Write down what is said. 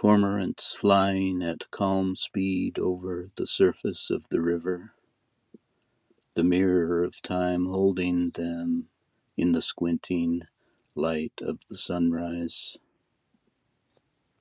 Cormorants flying at calm speed over the surface of the river, the mirror of time holding them in the squinting light of the sunrise.